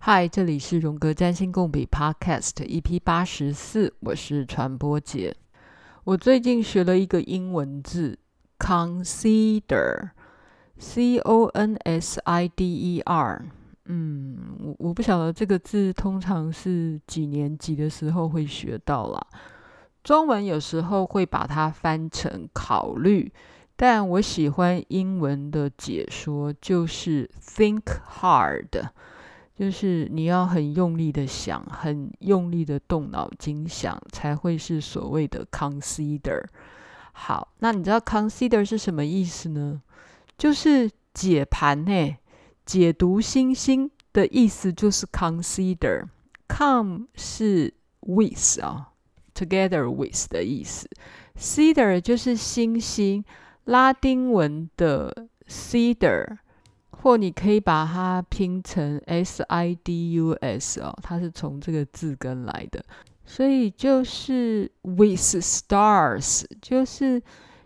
嗨，这里是荣格占星共笔 Podcast EP 八十四，我是传播姐。我最近学了一个英文字，consider，C O N S I D E R。嗯，我我不晓得这个字通常是几年级的时候会学到啦。中文有时候会把它翻成考虑，但我喜欢英文的解说，就是 think hard。就是你要很用力的想，很用力的动脑筋想，才会是所谓的 consider。好，那你知道 consider 是什么意思呢？就是解盘诶，解读星星的意思就是 consider。come 是 with 啊，together with 的意思。sider 就是星星，拉丁文的 sider。或你可以把它拼成 S I D U S 哦，它是从这个字根来的，所以就是 with stars，就是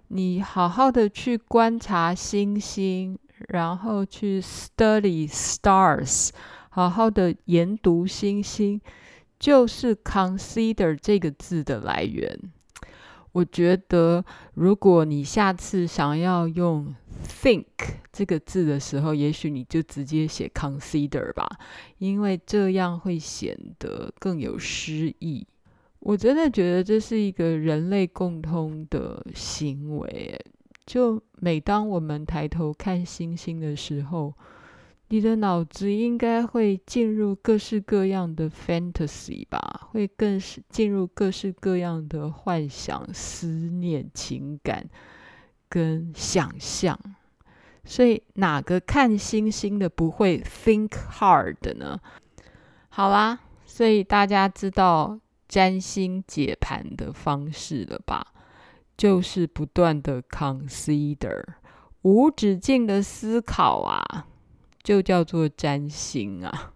你好好的去观察星星，然后去 study stars，好好的研读星星，就是 consider 这个字的来源。我觉得，如果你下次想要用 think 这个字的时候，也许你就直接写 consider 吧，因为这样会显得更有诗意。我真的觉得这是一个人类共通的行为。就每当我们抬头看星星的时候，你的脑子应该会进入各式各样的 fantasy 吧，会更是进入各式各样的幻想、思念、情感跟想象。所以哪个看星星的不会 think hard 呢？好啦，所以大家知道占星解盘的方式了吧？就是不断的 consider，无止境的思考啊。就叫做占星啊，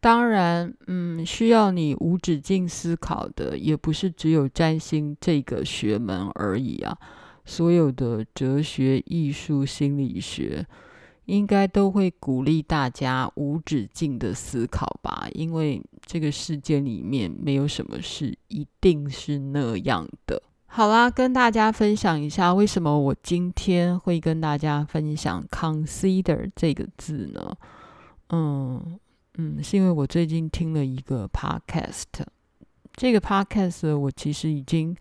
当然，嗯，需要你无止境思考的，也不是只有占星这个学门而已啊。所有的哲学、艺术、心理学，应该都会鼓励大家无止境的思考吧，因为这个世界里面没有什么事一定是那样的。好啦，跟大家分享一下，为什么我今天会跟大家分享 consider 这个字呢？嗯嗯，是因为我最近听了一个 podcast，这个 podcast 我其实已经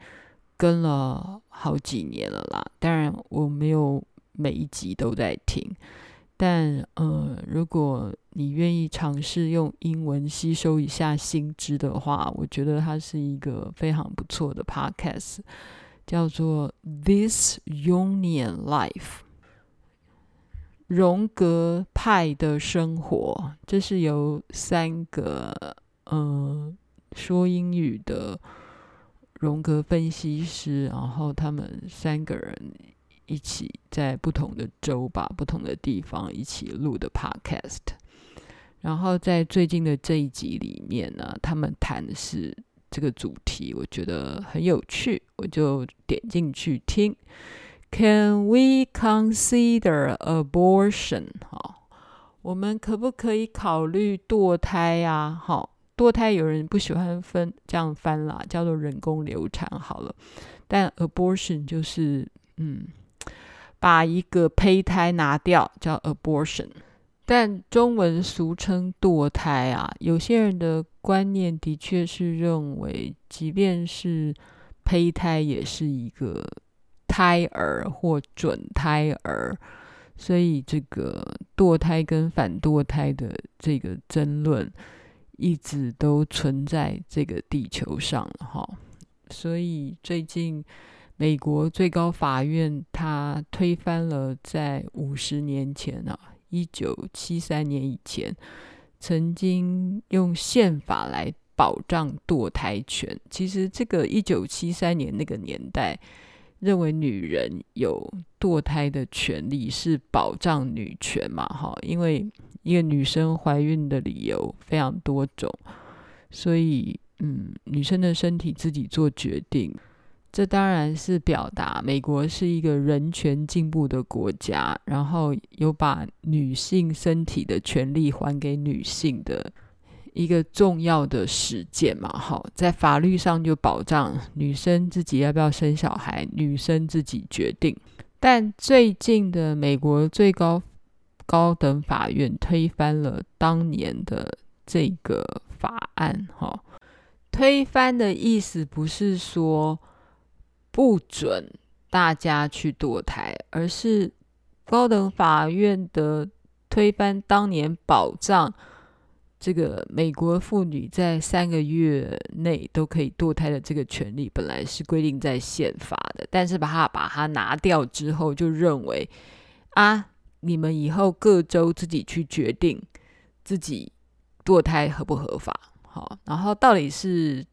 跟了好几年了啦。当然，我没有每一集都在听。但呃，如果你愿意尝试用英文吸收一下新知的话，我觉得它是一个非常不错的 podcast，叫做 This Jungian Life，荣格派的生活。这是由三个呃说英语的荣格分析师，然后他们三个人。一起在不同的州吧，不同的地方一起录的 podcast。然后在最近的这一集里面呢，他们谈的是这个主题，我觉得很有趣，我就点进去听。Can we consider abortion？好，我们可不可以考虑堕胎呀？好，堕胎有人不喜欢分这样翻啦，叫做人工流产好了。但 abortion 就是嗯。把一个胚胎拿掉叫 abortion，但中文俗称堕胎啊。有些人的观念的确是认为，即便是胚胎也是一个胎儿或准胎儿，所以这个堕胎跟反堕胎的这个争论一直都存在这个地球上哈。所以最近。美国最高法院，他推翻了在五十年前啊，一九七三年以前，曾经用宪法来保障堕胎权。其实这个一九七三年那个年代，认为女人有堕胎的权利是保障女权嘛，哈，因为一个女生怀孕的理由非常多种，所以嗯，女生的身体自己做决定。这当然是表达美国是一个人权进步的国家，然后有把女性身体的权利还给女性的一个重要的实践嘛，好，在法律上就保障女生自己要不要生小孩，女生自己决定。但最近的美国最高高等法院推翻了当年的这个法案，哈，推翻的意思不是说不准大家去堕胎，而是高等法院的推翻当年保障。这个美国妇女在三个月内都可以堕胎的这个权利，本来是规定在宪法的，但是把它把它拿掉之后，就认为啊，你们以后各州自己去决定自己堕胎合不合法。好，然后到底是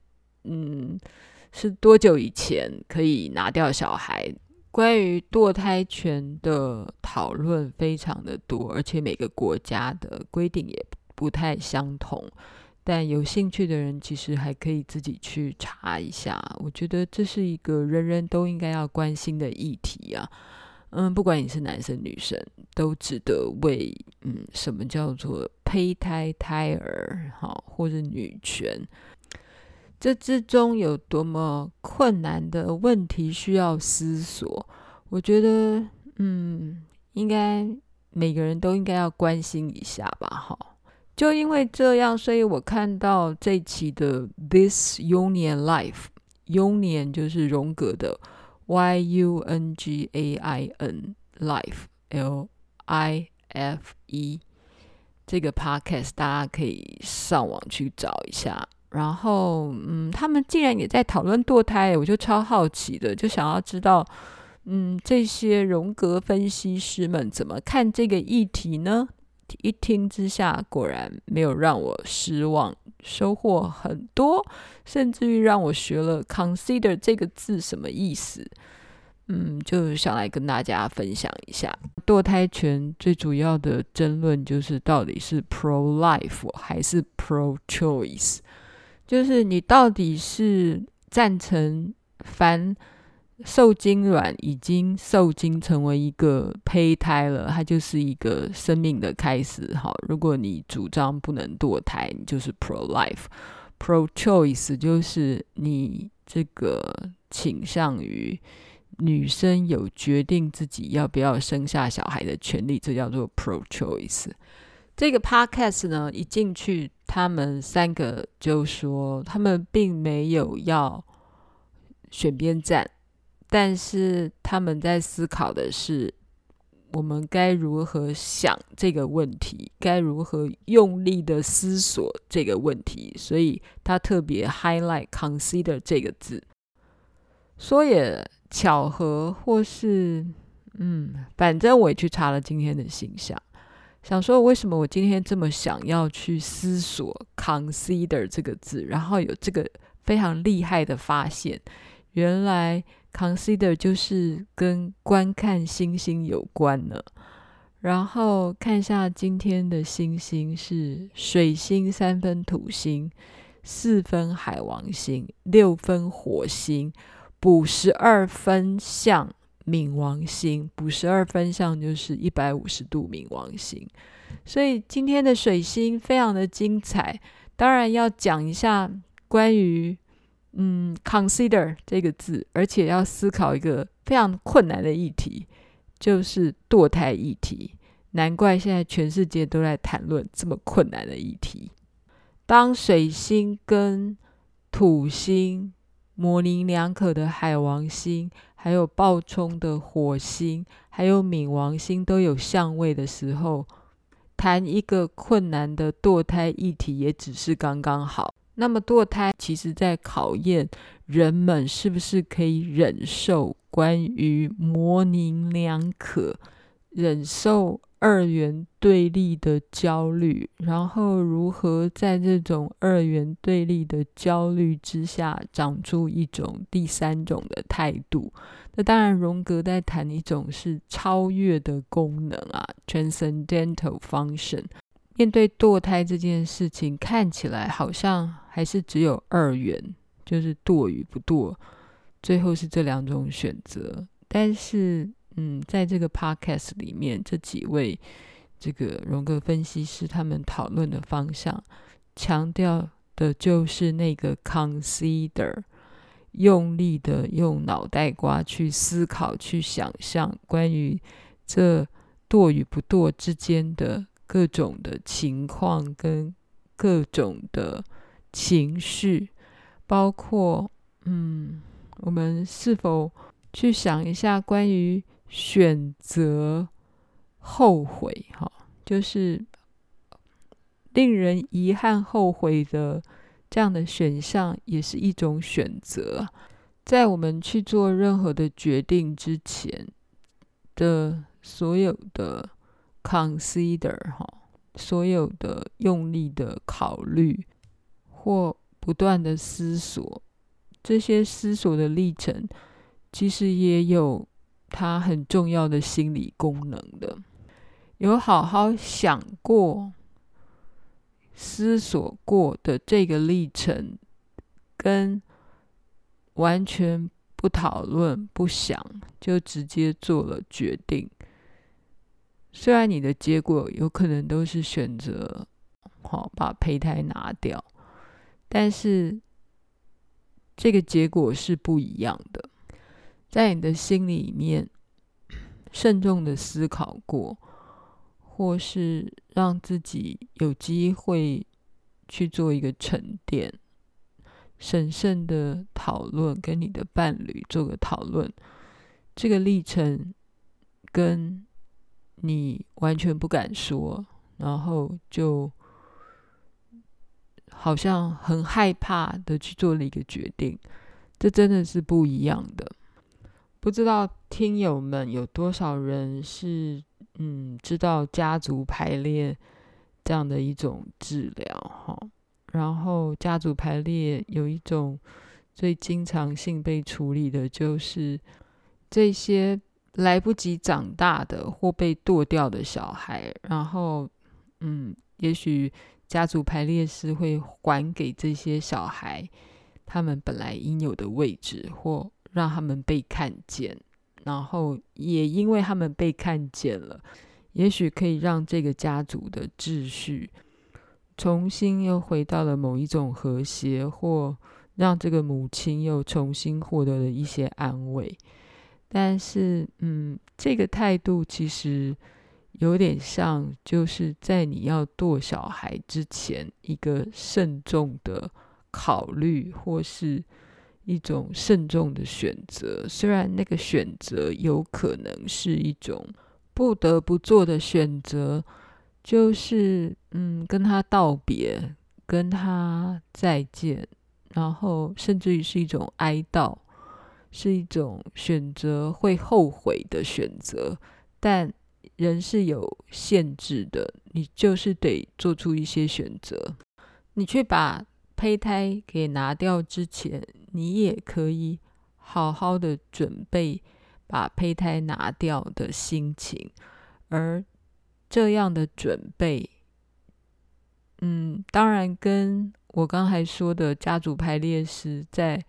嗯是多久以前可以拿掉小孩？关于堕胎权的讨论非常的多，而且每个国家的规定也不太相同，但有兴趣的人其实还可以自己去查一下。我觉得这是一个人人都应该要关心的议题啊。嗯，不管你是男生女生，都值得为嗯什么叫做胚胎胎儿好，或者女权，这之中有多么困难的问题需要思索。我觉得嗯，应该每个人都应该要关心一下吧。好。就因为这样，所以我看到这期的《This Jungian Life》，Jungian 就是荣格的 Y U N G A I N Life L I F E 这个 podcast，大家可以上网去找一下。然后，嗯，他们竟然也在讨论堕胎，我就超好奇的，就想要知道，嗯，这些荣格分析师们怎么看这个议题呢？一听之下，果然没有让我失望，收获很多，甚至于让我学了 “consider” 这个字什么意思。嗯，就想来跟大家分享一下堕胎权最主要的争论，就是到底是 pro-life 还是 pro-choice，就是你到底是赞成凡。受精卵已经受精成为一个胚胎了，它就是一个生命的开始。好，如果你主张不能堕胎，你就是 pro life。pro choice 就是你这个倾向于女生有决定自己要不要生下小孩的权利，这叫做 pro choice。这个 podcast 呢，一进去，他们三个就说他们并没有要选边站。但是他们在思考的是，我们该如何想这个问题，该如何用力的思索这个问题。所以他特别 highlight consider 这个字。说也巧合，或是嗯，反正我也去查了今天的形象，想说为什么我今天这么想要去思索 consider 这个字，然后有这个非常厉害的发现，原来。Consider 就是跟观看星星有关了。然后看一下今天的星星是水星三分土星，四分海王星，六分火星，补十二分相冥王星，补十二分相就是一百五十度冥王星。所以今天的水星非常的精彩。当然要讲一下关于。嗯，consider 这个字，而且要思考一个非常困难的议题，就是堕胎议题。难怪现在全世界都在谈论这么困难的议题。当水星跟土星、模棱两可的海王星，还有暴冲的火星，还有冥王星都有相位的时候，谈一个困难的堕胎议题，也只是刚刚好。那么堕胎其实在考验人们是不是可以忍受关于模棱两可、忍受二元对立的焦虑，然后如何在这种二元对立的焦虑之下长出一种第三种的态度。那当然，荣格在谈一种是超越的功能啊，transcendental function。面对堕胎这件事情，看起来好像还是只有二元，就是堕与不堕，最后是这两种选择。但是，嗯，在这个 podcast 里面，这几位这个荣格分析师他们讨论的方向，强调的就是那个 consider，用力的用脑袋瓜去思考、去想象关于这堕与不堕之间的各种的情况跟各种的情绪，包括嗯，我们是否去想一下关于选择后悔？哈，就是。令人遗憾、后悔的这样的选项，也是一种选择。在我们去做任何的决定之前的所有的 consider 哈，所有的用力的考虑或不断的思索，这些思索的历程，其实也有它很重要的心理功能的。有好好想过。思索过的这个历程，跟完全不讨论、不想就直接做了决定，虽然你的结果有可能都是选择好把胚胎拿掉，但是这个结果是不一样的。在你的心里面慎重的思考过。或是让自己有机会去做一个沉淀、审慎的讨论，跟你的伴侣做个讨论。这个历程跟你完全不敢说，然后就好像很害怕的去做了一个决定，这真的是不一样的。不知道听友们有多少人是？嗯，知道家族排列这样的一种治疗哈，然后家族排列有一种最经常性被处理的，就是这些来不及长大的或被剁掉的小孩，然后嗯，也许家族排列师会还给这些小孩他们本来应有的位置，或让他们被看见。然后也因为他们被看见了，也许可以让这个家族的秩序重新又回到了某一种和谐，或让这个母亲又重新获得了一些安慰。但是，嗯，这个态度其实有点像，就是在你要堕小孩之前，一个慎重的考虑，或是。一种慎重的选择，虽然那个选择有可能是一种不得不做的选择，就是嗯，跟他道别，跟他再见，然后甚至于是一种哀悼，是一种选择会后悔的选择，但人是有限制的，你就是得做出一些选择，你去把。胚胎给拿掉之前，你也可以好好的准备把胚胎拿掉的心情，而这样的准备，嗯，当然跟我刚才说的家族排列是在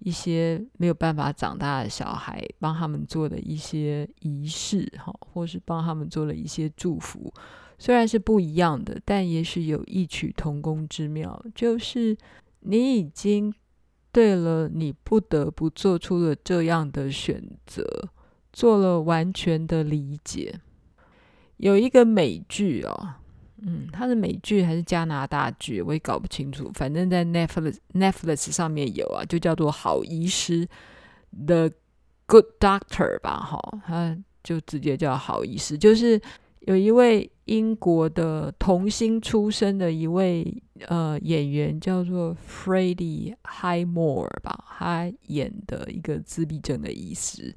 一些没有办法长大的小孩，帮他们做的一些仪式，哈，或是帮他们做了一些祝福。虽然是不一样的，但也许有异曲同工之妙。就是你已经对了，你不得不做出了这样的选择，做了完全的理解。有一个美剧哦，嗯，它是美剧还是加拿大剧，我也搞不清楚。反正在 Netflix Netflix 上面有啊，就叫做《好医师》The Good Doctor 吧，哈，它就直接叫好医师，就是。有一位英国的童星出身的一位呃演员，叫做 Freddie Highmore 吧，他演的一个自闭症的医师，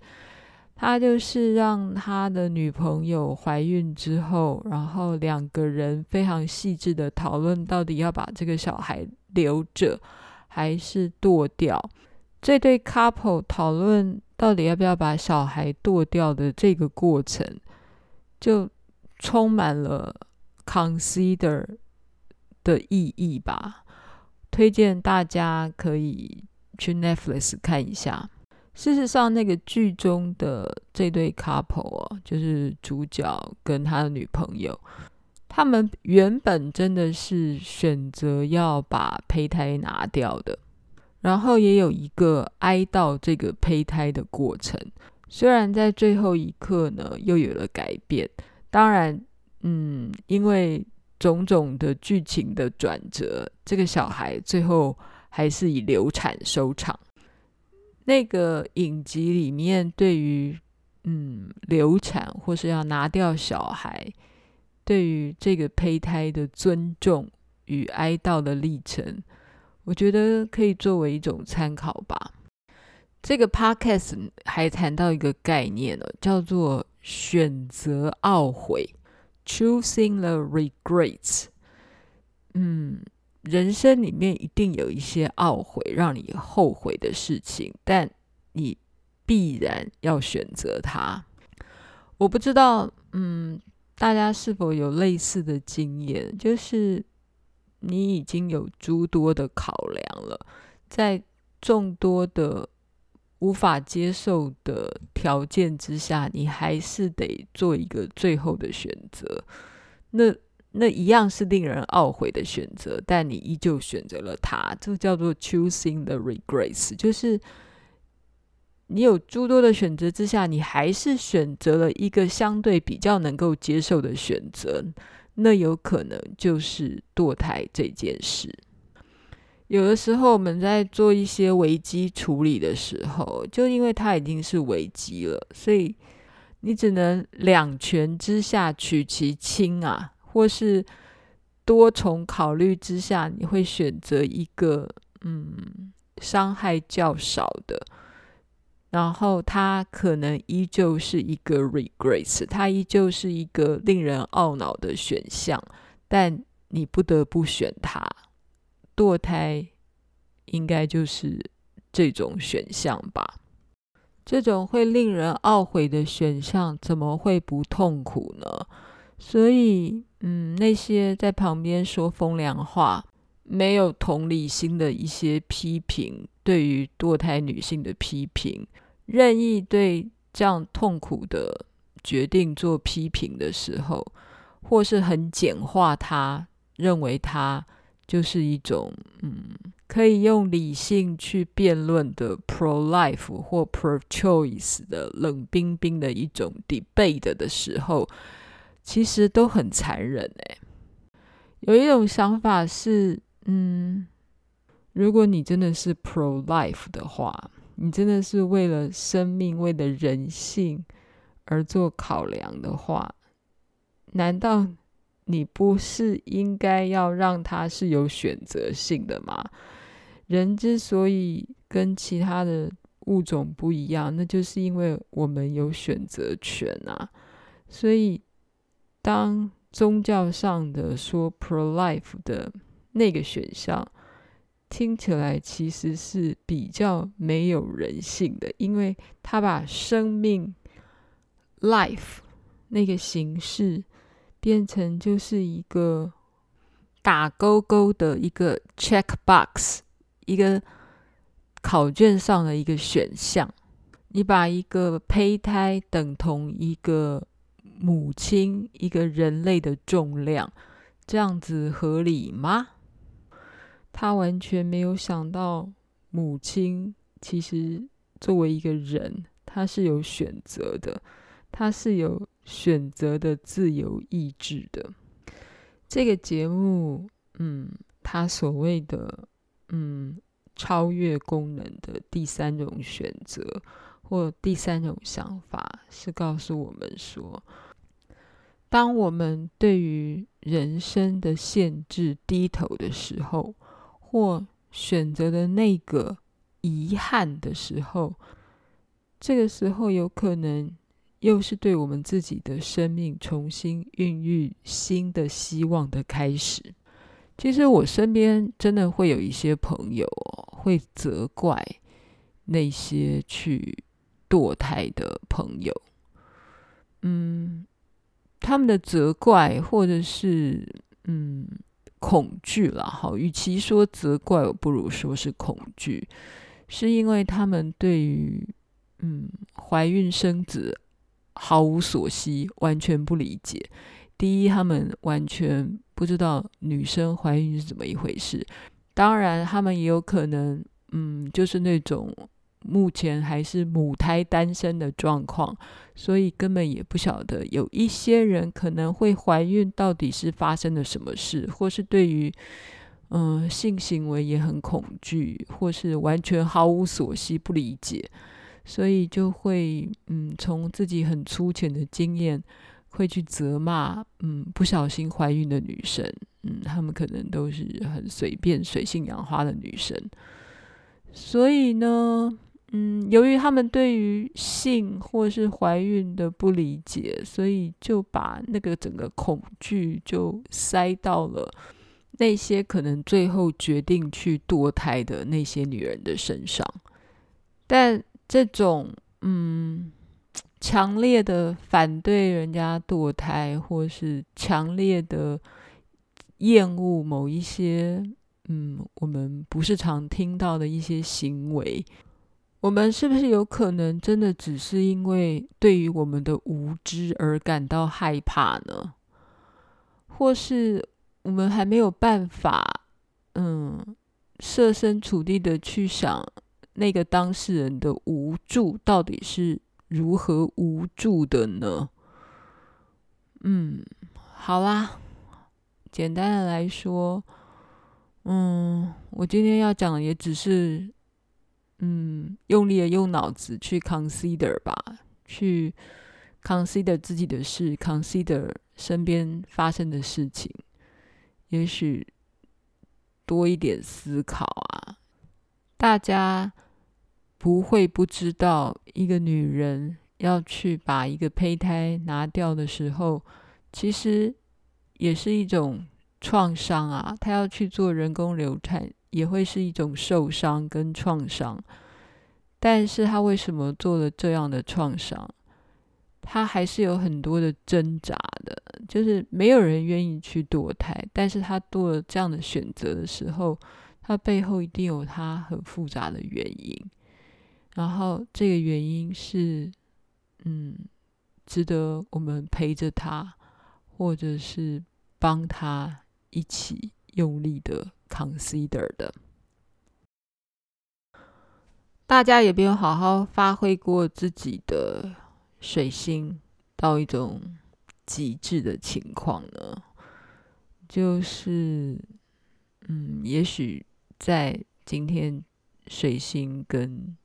他就是让他的女朋友怀孕之后，然后两个人非常细致的讨论，到底要把这个小孩留着还是堕掉。这对 couple 讨论到底要不要把小孩堕掉的这个过程，就。充满了 consider 的意义吧，推荐大家可以去 Netflix 看一下。事实上，那个剧中的这对 couple 哦，就是主角跟他的女朋友，他们原本真的是选择要把胚胎拿掉的，然后也有一个哀悼这个胚胎的过程。虽然在最后一刻呢，又有了改变。当然，嗯，因为种种的剧情的转折，这个小孩最后还是以流产收场。那个影集里面对于嗯流产或是要拿掉小孩，对于这个胚胎的尊重与哀悼的历程，我觉得可以作为一种参考吧。这个 podcast 还谈到一个概念呢，叫做选择懊悔 （choosing the regrets）。嗯，人生里面一定有一些懊悔，让你后悔的事情，但你必然要选择它。我不知道，嗯，大家是否有类似的经验？就是你已经有诸多的考量了，在众多的无法接受的条件之下，你还是得做一个最后的选择。那那一样是令人懊悔的选择，但你依旧选择了它。这叫做 choosing the regrets，就是你有诸多的选择之下，你还是选择了一个相对比较能够接受的选择。那有可能就是堕胎这件事。有的时候，我们在做一些危机处理的时候，就因为它已经是危机了，所以你只能两权之下取其轻啊，或是多重考虑之下，你会选择一个嗯伤害较少的，然后它可能依旧是一个 regrets，它依旧是一个令人懊恼的选项，但你不得不选它。堕胎应该就是这种选项吧？这种会令人懊悔的选项，怎么会不痛苦呢？所以，嗯，那些在旁边说风凉话、没有同理心的一些批评，对于堕胎女性的批评，任意对这样痛苦的决定做批评的时候，或是很简化它，认为它。就是一种嗯，可以用理性去辩论的 pro-life 或 pro-choice 的冷冰冰的一种 debate 的时候，其实都很残忍哎。有一种想法是，嗯，如果你真的是 pro-life 的话，你真的是为了生命、为了人性而做考量的话，难道？你不是应该要让他是有选择性的吗？人之所以跟其他的物种不一样，那就是因为我们有选择权啊。所以，当宗教上的说 pro-life 的那个选项听起来其实是比较没有人性的，因为他把生命 life 那个形式。变成就是一个打勾勾的一个 check box，一个考卷上的一个选项。你把一个胚胎等同一个母亲，一个人类的重量，这样子合理吗？他完全没有想到，母亲其实作为一个人，他是有选择的，他是有。选择的自由意志的这个节目，嗯，它所谓的嗯超越功能的第三种选择或第三种想法，是告诉我们说，当我们对于人生的限制低头的时候，或选择的那个遗憾的时候，这个时候有可能。又是对我们自己的生命重新孕育新的希望的开始。其实我身边真的会有一些朋友会责怪那些去堕胎的朋友，嗯，他们的责怪或者是嗯恐惧啦，好，与其说责怪，我不如说是恐惧，是因为他们对于嗯怀孕生子。毫无所悉，完全不理解。第一，他们完全不知道女生怀孕是怎么一回事。当然，他们也有可能，嗯，就是那种目前还是母胎单身的状况，所以根本也不晓得有一些人可能会怀孕，到底是发生了什么事，或是对于嗯性行为也很恐惧，或是完全毫无所悉不理解，所以就会嗯从自己很粗浅的经验。会去责骂，嗯，不小心怀孕的女生，嗯，她们可能都是很随便、水性杨花的女生。所以呢，嗯，由于他们对于性或是怀孕的不理解，所以就把那个整个恐惧就塞到了那些可能最后决定去堕胎的那些女人的身上。但这种，嗯。强烈的反对人家堕胎，或是强烈的厌恶某一些，嗯，我们不是常听到的一些行为，我们是不是有可能真的只是因为对于我们的无知而感到害怕呢？或是我们还没有办法，嗯，设身处地的去想那个当事人的无助到底是？如何无助的呢？嗯，好啦，简单的来说，嗯，我今天要讲的也只是，嗯，用力的用脑子去 consider 吧，去 consider 自己的事，consider 身边发生的事情，也许多一点思考啊，大家。不会不知道，一个女人要去把一个胚胎拿掉的时候，其实也是一种创伤啊。她要去做人工流产，也会是一种受伤跟创伤。但是他为什么做了这样的创伤？他还是有很多的挣扎的，就是没有人愿意去堕胎，但是他做了这样的选择的时候，他背后一定有他很复杂的原因。然后这个原因是，嗯，值得我们陪着他，或者是帮他一起用力的 consider 的。大家有没有好好发挥过自己的水星到一种极致的情况呢？就是，嗯，也许在今天水星跟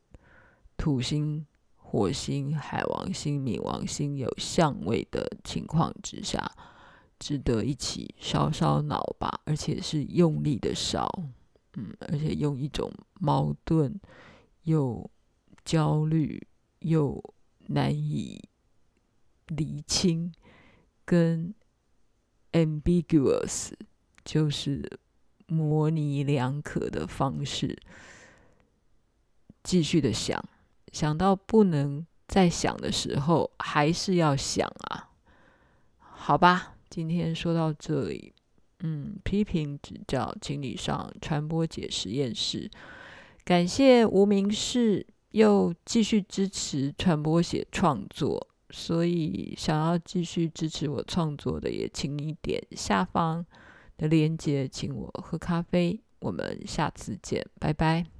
土星、火星、海王星、冥王星有相位的情况之下，值得一起烧烧脑吧，而且是用力的烧，嗯，而且用一种矛盾又焦虑又难以厘清跟 ambiguous，就是模棱两可的方式，继续的想。想到不能再想的时候，还是要想啊。好吧，今天说到这里，嗯，批评指教，请你上传播姐实验室。感谢无名氏又继续支持传播姐创作，所以想要继续支持我创作的，也请你点下方的链接，请我喝咖啡。我们下次见，拜拜。